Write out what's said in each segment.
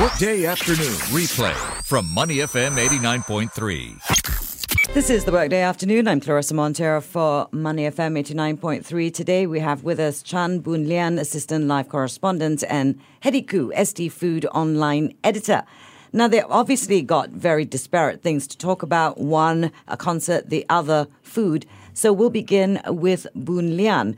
Workday afternoon replay from Money FM 89.3. This is the Workday Afternoon. I'm Clarissa Montero for Money FM 89.3. Today we have with us Chan Boon Lian, Assistant Live Correspondent, and Hedy Koo, ST Food Online Editor. Now, they obviously got very disparate things to talk about. One, a concert, the other, food. So we'll begin with Boon Lian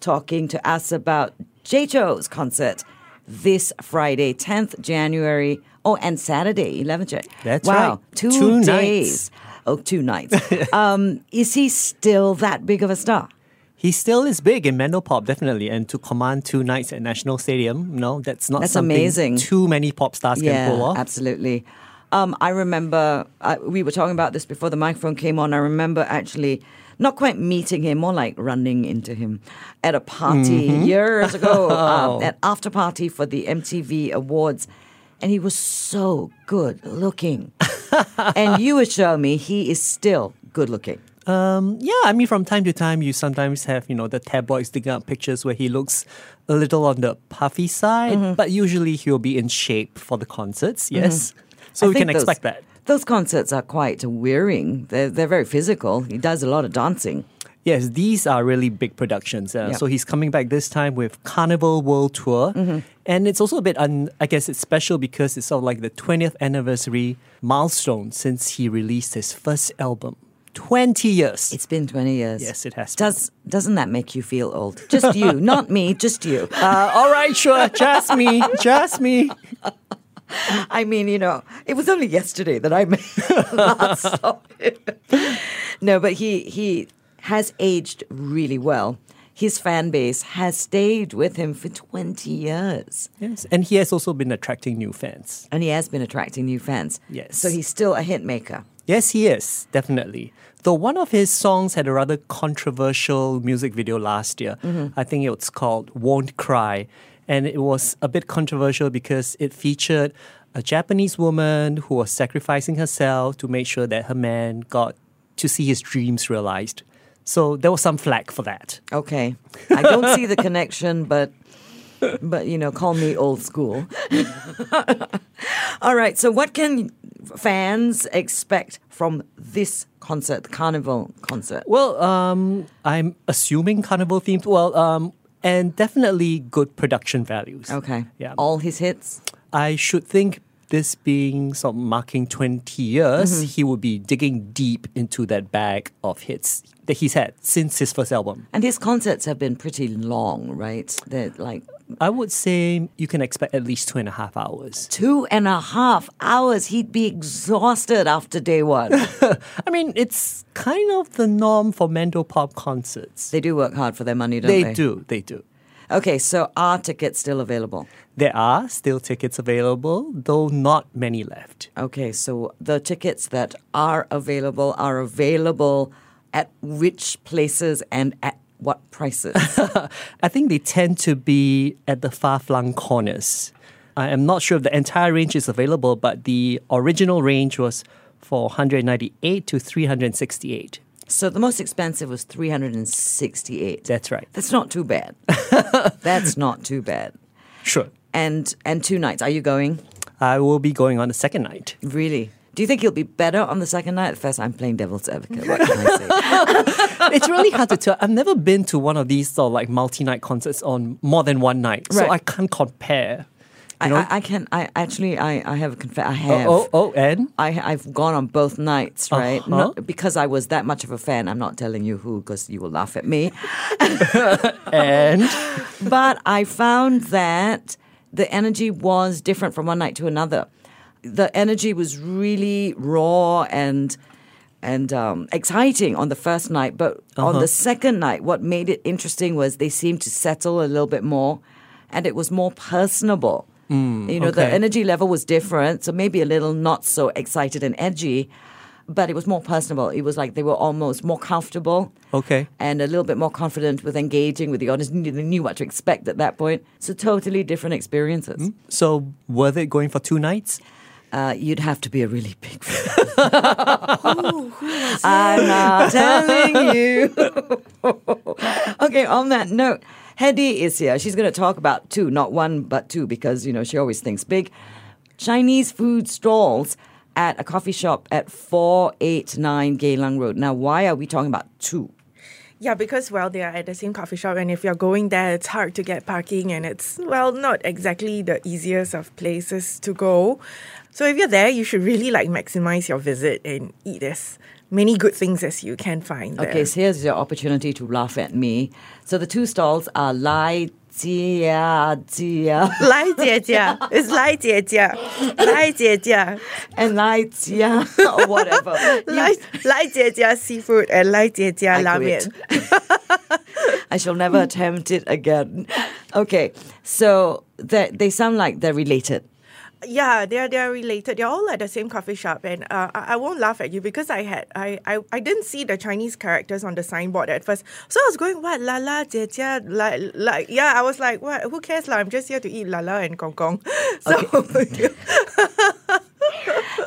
talking to us about Jay Chou's concert this Friday, 10th January. Oh, and Saturday, 11th January. That's wow, right. Two, Two days. Oh, two nights. um, is he still that big of a star? He still is big in Mandopop, definitely, and to command two nights at National Stadium, no, that's not That's something amazing. too many pop stars can pull off. absolutely. Um, I remember uh, we were talking about this before the microphone came on. I remember actually not quite meeting him, more like running into him at a party Mm-hmm. years ago, Oh. um, at after party for the MTV Awards, and he was so good looking. and you assure me he is still good looking. Um, yeah, I mean, from time to time, you sometimes have, you know, the tabloids digging up pictures where he looks a little on the puffy side, Mm-hmm. but usually he'll be in shape for the concerts, yes. So I we can expect that. Those concerts are quite wearing. They're, they're very physical. He does a lot of dancing. Yes, these are really big productions. Uh, Yeah. So he's coming back this time with Carnival World Tour. Mm-hmm. And it's also a bit, un- I guess it's special because it's sort of like the 20th anniversary milestone since he released his first album. 20 years. It's been 20 years. Yes, it has been. Does, doesn't that make you feel old? Just you, not me, just you. Uh, all right, sure. Just me. Just me. I mean, you know, it was only yesterday that I made last song. no, but he, he has aged really well. His fan base has stayed with him for 20 years. Yes. And he has also been attracting new fans. And he has been attracting new fans. Yes. So he's still a hit maker. Yes, he is, definitely. Though one of his songs had a rather controversial music video last year. Mm-hmm. I think it was called Won't Cry. And it was a bit controversial because it featured a Japanese woman who was sacrificing herself to make sure that her man got to see his dreams realized. So there was some flack for that. Okay. I don't see the connection, but but you know, call me old school. All right. So what can fans expect from this concert, the Carnival concert? Well, um, I'm assuming carnival themed. Well, um, and definitely good production values. Okay. Yeah. All his hits. I should think this being sort of marking 20 years, Mm-hmm. he would be digging deep into that bag of hits that he's had since his first album. And his concerts have been pretty long, right? They're like I would say you can expect at least two and a half hours. two and a half hours. He'd be exhausted after day one. I mean, it's kind of the norm for Mando Pop concerts. they do work hard for their money, don't They they? do, they do. Okay, so are tickets still available? There are still tickets available, though not many left. Okay, so the tickets that are available are available at which places and at what prices? I think they tend to be at the far flung corners. I am not sure if the entire range is available, but the original range was for 198 to 368. so the most expensive was 368. That's right. That's not too bad. That's not too bad. Sure. And and two nights. Are you going? I will be going on the second night. Really? Do you think he'll be better on the second night? First, I'm playing devil's advocate. What can I say? it's really hard to tell. I've never been to one of these sort of like multi night concerts on more than one night, so I can't compare. I, know? I, I can. I actually. I. I have a conf- I have. Oh, oh, oh, and I, I've gone on both nights, right? Uh-huh. Not because I was that much of a fan. I'm not telling you who because you will laugh at me. and but I found that the energy was different from one night to another. The energy was really raw and and um, exciting on the first night, but on the uh-huh. second night, what made it interesting was they seemed to settle a little bit more, and it was more personable. Mm, you know, the energy level was different, so maybe a little not so excited and edgy, but it was more personable. It was like they were almost more comfortable okay, and a little bit more confident with engaging with the audience. They knew what to expect at that point. So totally different experiences. Mm, so worth it going for two nights? Uh, you'd have to be a really big fan. I'm not telling you. okay, on that note, Hedy is here. She's going to talk about two, not one, but two, because, you know, she always thinks big. Chinese food stalls at a coffee shop at 489 Geylang Road. Now, why are we talking about two? Yeah, because well, they are at the same coffee shop, and if you're going there, it's hard to get parking, and it's well, not exactly the easiest of places to go. So if you're there, you should really like maximize your visit and eat as many good things as you can find. There. Okay, so here's your opportunity to laugh at me. So the two stalls are Lai Jia Jia. Lai Jia Jia. It's Lai Jia Jia. Lai Jia Jia. And Lai Jia or whatever. Lai, Lai Jia Jia seafood and Lai Jia Jia ramen. I shall never attempt it again. Okay, so they, they sound like they're related. Yeah, they're they're related. They're all at the same coffee shop, and uh, I, I won't laugh at you because I had I, I I didn't see the Chinese characters on the signboard at first. So I was going what la la jia like like yeah. I was like what who cares lah? I'm just here to eat la la and gong gong. So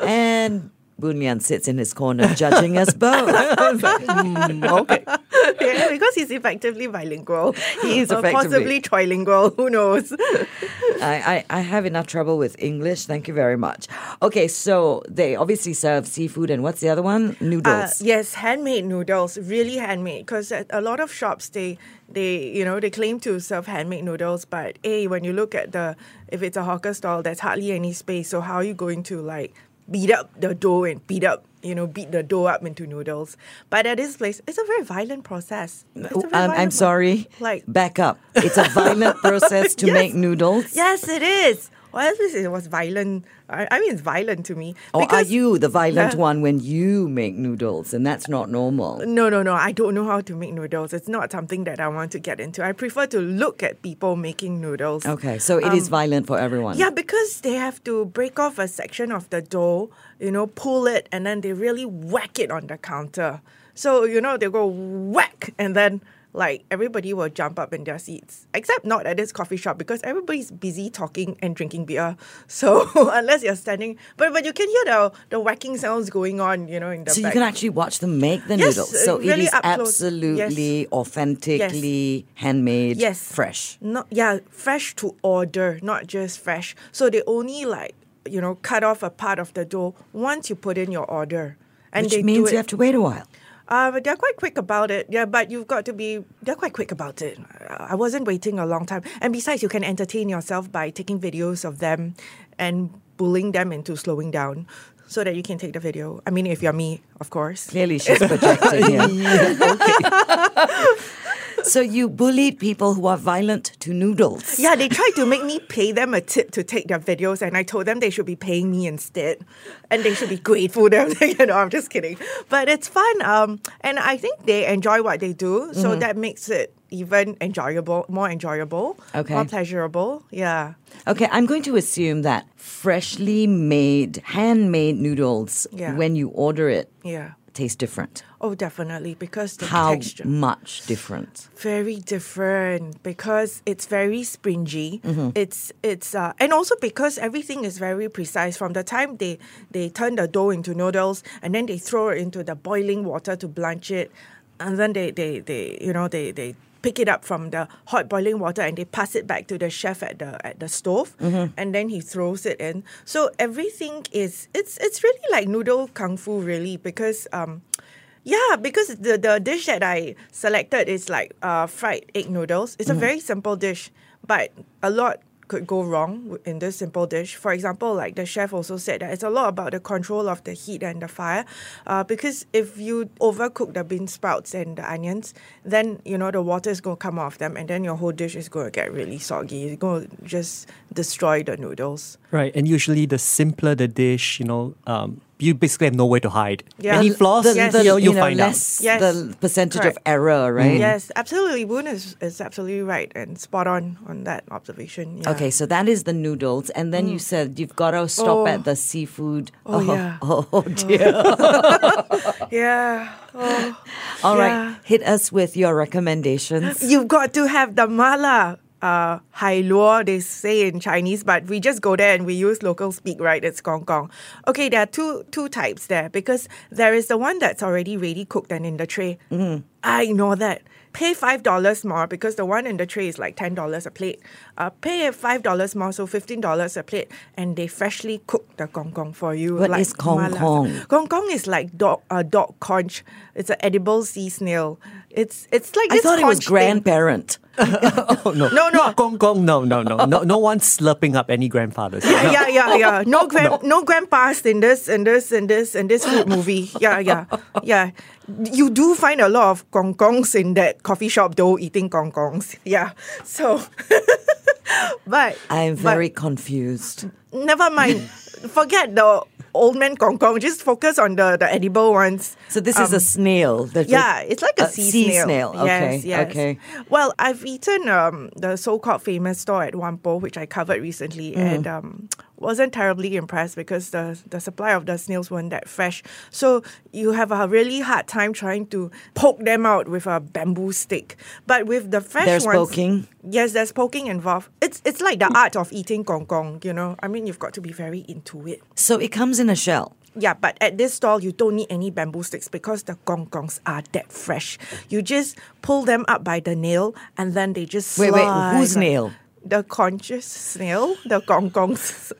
And Boon Lian sits in his corner judging us both. okay. yeah, because he's effectively bilingual. He is Or possibly trilingual. Who knows? I, I, I have enough trouble with English. Thank you very much. Okay, so they obviously serve seafood, and what's the other one? Uh, Noodles. yes, handmade noodles, really handmade. Because a lot of shops, they they you know they claim to serve handmade noodles, but a when you look at the if it's a hawker stall, there's hardly any space. So how are you going to like beat up the dough and beat up you know beat the dough up into noodles? But at this place, it's a very violent process. A very Um, I'm violent- sorry. Like Back up. It's a violent process to Yes. make noodles. yes, it is. Well, at least it was violent. I, I mean, it's violent to me. Or are you the violent Yeah. one when you make noodles? And that's not normal. No, no, no. I don't know how to make noodles. It's not something that I want to get into. I prefer to look at people making noodles. Okay, so it is violent for everyone. Um, Yeah, because they have to break off a section of the dough, you know, pull it, and then they really whack it on the counter. So, you know, they go whack, and then like everybody will jump up in their seats, except not at this coffee shop because everybody's busy talking and drinking beer. So unless you're standing, but but you can hear the the whacking sounds going on, you know, in the So you can actually watch them make the Yes, noodles. uh, So it really is up close. absolutely authentically handmade, Yes. fresh. Not yeah, fresh to order, not just fresh. So they only like you know cut off a part of the dough once you put in your order, and Which means you have to wait a while. Uh, they're quite quick about it. Yeah, but you've got to be. They're quite quick about it. I wasn't waiting a long time, and besides, you can entertain yourself by taking videos of them and bullying them into slowing down. So that you can take the video. I mean, if you're me, of course. Clearly, she's projecting here. So you bullied people who are violent to noodles. Yeah, they tried to make me pay them a tip to take their videos, and I told them they should be paying me instead, and they should be grateful. That you know, I'm just kidding, but it's fun. Um, and I think they enjoy what they do, so Mm-hmm. that makes it even enjoyable, more enjoyable, Okay. more pleasurable. Yeah, Okay, I'm going to assume that freshly made, handmade noodles, Yeah. when you order it, yeah. Taste different. Oh, definitely because the How texture much different? very different because it's very springy. Mm-hmm. It's it's uh, and also because everything is very precise. From the time they they turn the dough into noodles and then they throw it into the boiling water to blanch it, and then they they, they you know they they pick it up from the hot boiling water and they pass it back to the chef at the at the stove and then he throws it in. So everything is it's it's really like noodle kung fu really because um yeah, because the, the dish that I selected is like uh, fried egg noodles. It's a very simple dish, but a lot could go wrong in this simple dish. For example, like the chef also said that it's a lot about the control of the heat and the fire. Uh, because if you overcook the bean sprouts and the onions, then you know the water is going to come off them, and then your whole dish is going to get really soggy. It's going to just destroy the noodles. Right, and usually the simpler the dish, you know, um, you basically have nowhere to hide. Yeah. Any The- flaws, Yes. the, you know, you you'll know, find out. Yes, the percentage correct. of error, mm. right? Yes, absolutely. Boon is, is absolutely right and spot on on that observation. Yeah. Okay, so that is the noodles, and then you mm. said you've got to stop Oh. at the oh. seafood. Oh, yeah. Oh, oh, oh dear! Yeah. Oh. All right, Yeah. hit us with your recommendations. You've got to have the mala. Uh, hai luo, they say in Chinese, but we just go there and we use local speak, right? It's Gong Gong. Okay, there are two two types there because there is the one that's already ready cooked and in the tray. I ignore that. Pay five dollars more because the one in the tray is like ten dollars a plate. Uh, pay five dollars more, so fifteen dollars a plate, and they freshly cook the gong gong for you. What like is gong mala. gong? Gong gong is like dog uh, dog conch. It's an edible sea snail. It's it's like I this thought it was conch thing. grandparent. Oh no, No, no. not gong gong. No, no, no, no. No one's slurping up any grandfathers. No. yeah, yeah, yeah. No grand, no. grandpas in this, in this, in this, in this food movie. Yeah, yeah, yeah. You do find a lot of gong gongs in that coffee shop, though, eating gong gongs. Yeah. So, but I'm but very confused. never mind. Forget the old man gong gong. Just focus on the the edible ones. So this is a snail. that- Um, Yeah, it's like a, sea, sea snail. snail. Okay, Yes, yes. okay. Well, I've eaten um, the so-called famous store at Whampoa, which I covered recently, Mm. and um, wasn't terribly impressed because the the supply of the snails weren't that fresh. So you have a really hard time trying to poke them out with a bamboo stick. But with the fresh There's ones, poking? Yes, there's poking involved. It's it's like the art of eating gong gong. You know, I mean, you've got to be very into it. So it comes in a shell. Yeah, but at this stall, you don't need any bamboo sticks because the gong gongs are that fresh. You just pull them up by the nail and then they just Wait, wait, whose nail? The conscious snail, the gong gongs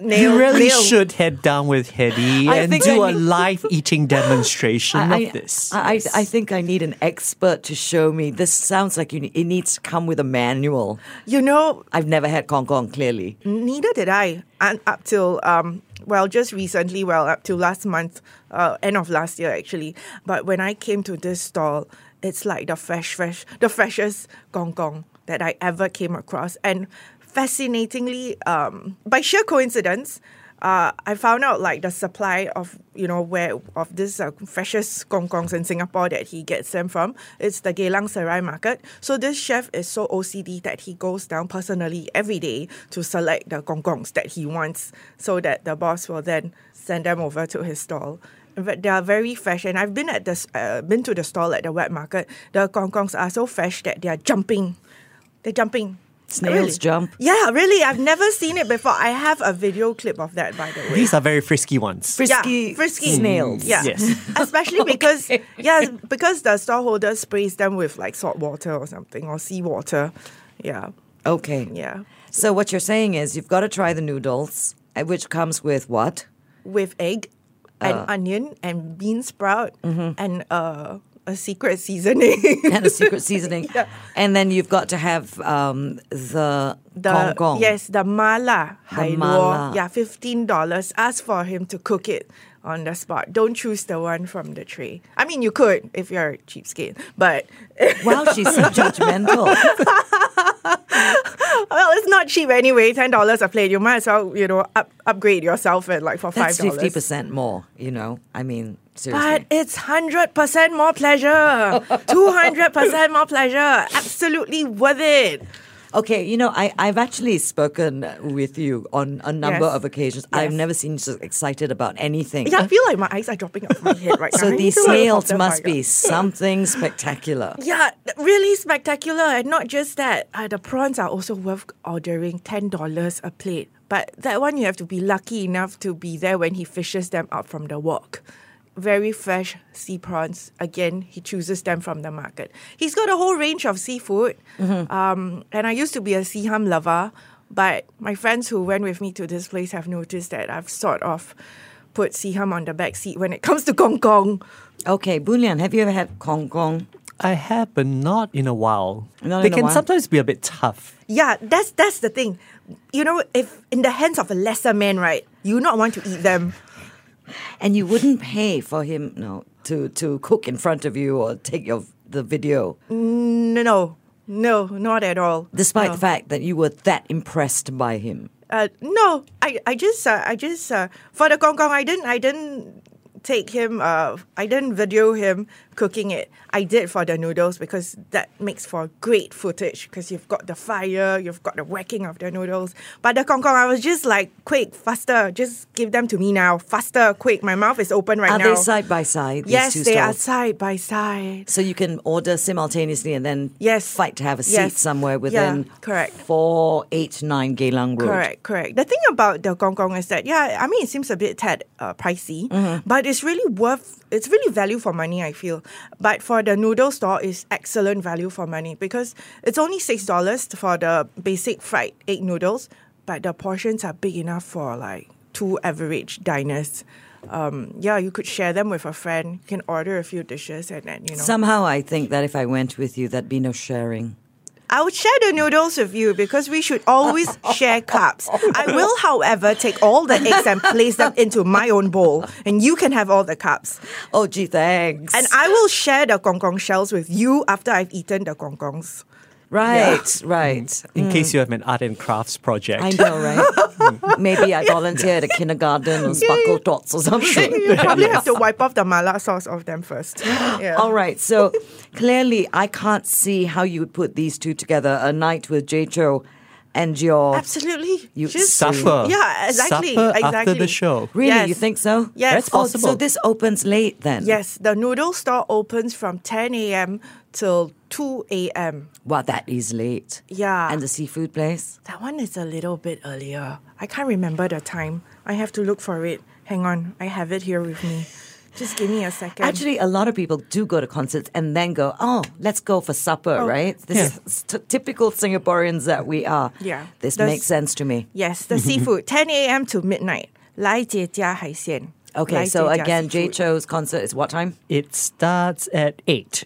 nail. You really nail. should head down with Hedy and do I a need- live eating demonstration I, of this. I, I, I think I need an expert to show me. This sounds like you, it needs to come with a manual. You know, I've never had gong gong, clearly. neither did I. And up till um, well, just recently, well, up till last month, uh, end of last year actually. But when I came to this stall, it's like the fresh, fresh, the freshest gong gong that I ever came across. And fascinatingly, um, by sheer coincidence. Uh, I found out like the supply of you know where of this uh, freshest gong gongs in Singapore that he gets them from. It's the Geylang Serai market. So this chef is so OCD that he goes down personally every day to select the gong gongs that he wants, so that the boss will then send them over to his stall. Fact, they are very fresh, and I've been at this, uh, been to the stall at the wet market. The gong gongs are so fresh that they are jumping. They're jumping. Snails Really? jump. Yeah, really. I've never seen it before. I have a video clip of that, by the way. These are very frisky ones. Frisky, Yeah, frisky. snails. Yeah, Yes. especially because yeah, because the stallholder sprays them with like salt water or something or seawater. Yeah, Okay. yeah, So what you're saying is you've got to try the noodles, uh, which comes with what? with egg and Uh. onion and bean sprout Mm-hmm. and uh, a secret seasoning. And a secret seasoning. Yeah. And then you've got to have um, the, The Gong Gong. yes, the mala The hai mala. luo. Yeah, fifteen dollars. Ask for him to cook it on the spot. Don't choose the one from the tray. I mean, you could if you're a cheapskate, but Wow, she's so judgmental. well, it's not cheap anyway. Ten dollars a plate. You might as well, you know, up, upgrade yourself at like for five That's dollars. 50% more, you know. I mean, seriously. But it's hundred percent more pleasure. Two hundred percent more pleasure. Absolutely worth it. Okay, you know, I, I've actually spoken with you on a number Yes. of occasions. I've never seen you so excited about anything. Yeah, I feel like my eyes are dropping off my head right now. So these to, like, snails must be something spectacular. Yeah, really spectacular. And not just that, uh, the prawns are also worth ordering $10 a plate. But that one, you have to be lucky enough to be there when he fishes them out from the wok. Very fresh sea prawns. Again, he chooses them from the market. He's got a whole range of seafood. Um, and I used to be a sea ham lover, but my friends who went with me to this place have noticed that I've sort of put sea ham on the back seat when it comes to Gong Gong. Okay, Boon Lian, have you ever had Gong Gong? I have, but not in a while. Not they in a can while. sometimes be a bit tough. Yeah, that's that's the thing. You know, if in the hands of a lesser man, right, you not want to eat them. And you wouldn't pay for him no to, to cook in front of you or take your the video, No, no, no, not at all. despite no. the fact that you were that impressed by him. Uh, no, I, I just, uh, I just, uh, for the gong gong, I didn't, I didn't take him, uh, I didn't video him cooking it. I did for the noodles because that makes for great footage because you've got the fire, you've got the whacking of the noodles. But the gong gong, I was just like, quick, faster, just give them to me now, faster, quick. My mouth is open right Are now. Are they side by side? Yes, they are side by side. So you can order simultaneously and then Yes. fight to have a seat Yes. somewhere Yeah, within correct. four, eight, nine Geylang Road. Correct, correct. The thing about the Gong Gong is that, yeah, I mean, it seems a bit tad uh, pricey, Mm-hmm. but it's it's really worth. It's really value for money. I feel, but for the noodle store, is excellent value for money because it's only six dollars for the basic fried egg noodles, but the portions are big enough for like two average diners. Um, yeah, you could share them with a friend. You can order a few dishes and then you know. Somehow I think that if I went with you, there'd be no sharing. I would share the noodles with you because we should always share cups. I will, however, take all the eggs and place them into my own bowl, and you can have all the cups. Oh, gee, thanks. And I will share the gong gong shells with you after I've eaten the gong gongs. Right, right. Mm. In case mm. you have an art and crafts project. I know, right? Maybe I volunteer at a kindergarten or Sparkle Tots or something. You probably have to wipe off the mala sauce off them first. Yeah. All right. So clearly, I can't see how you would put these two together. A night with Jay Chou and your. Absolutely. You- Just- Supper. Yeah, exactly. Supper exactly. after the show. Really? Yes. You think so? Yes. That's Oh, possible. so this opens late then? Yes, the noodle store opens from 10 a.m. till 2 a.m. Wow, that is late. Yeah. And the seafood place? That one is a little bit earlier. I can't remember the time. I have to look for it. Hang on, I have it here with me. Just give me a second. Actually, a lot of people do go to concerts and then go, oh, let's go for supper, oh, right? This yeah. is t- typical Singaporeans that we are. Yeah. This the, makes sense to me. Yes, the seafood, 10 a.m. to midnight. 来姐家海鲜. Okay, so again, Jay Chou's concert is what time? It starts at 8.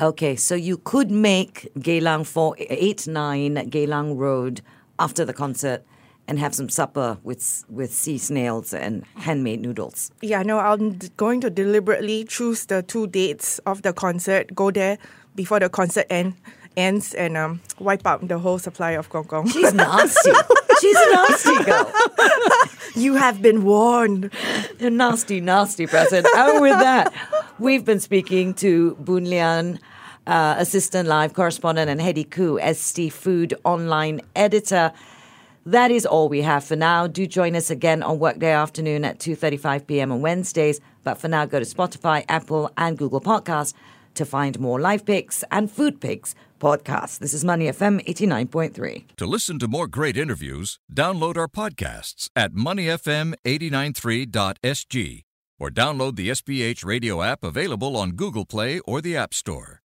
Okay, so you could make Geylang for eight nine Geylang Road after the concert and have some supper with with sea snails and handmade noodles. Yeah, no, I'm going to deliberately choose the two dates of the concert, go there before the concert end, ends, and um, wipe out the whole supply of gong gong. She's nasty. She's a nasty girl. you have been warned. A nasty, nasty person. And with that, we've been speaking to Boon Lian, uh, assistant live correspondent, and Hedy Koo, ST Food online editor. That is all we have for now. Do join us again on Workday afternoon at 2.35 p.m. on Wednesdays. But for now, go to Spotify, Apple, and Google Podcasts to find more live picks and food picks podcasts. This is Money FM 89.3. To listen to more great interviews, download our podcasts at moneyfm893.sg or download the SPH radio app available on Google Play or the App Store.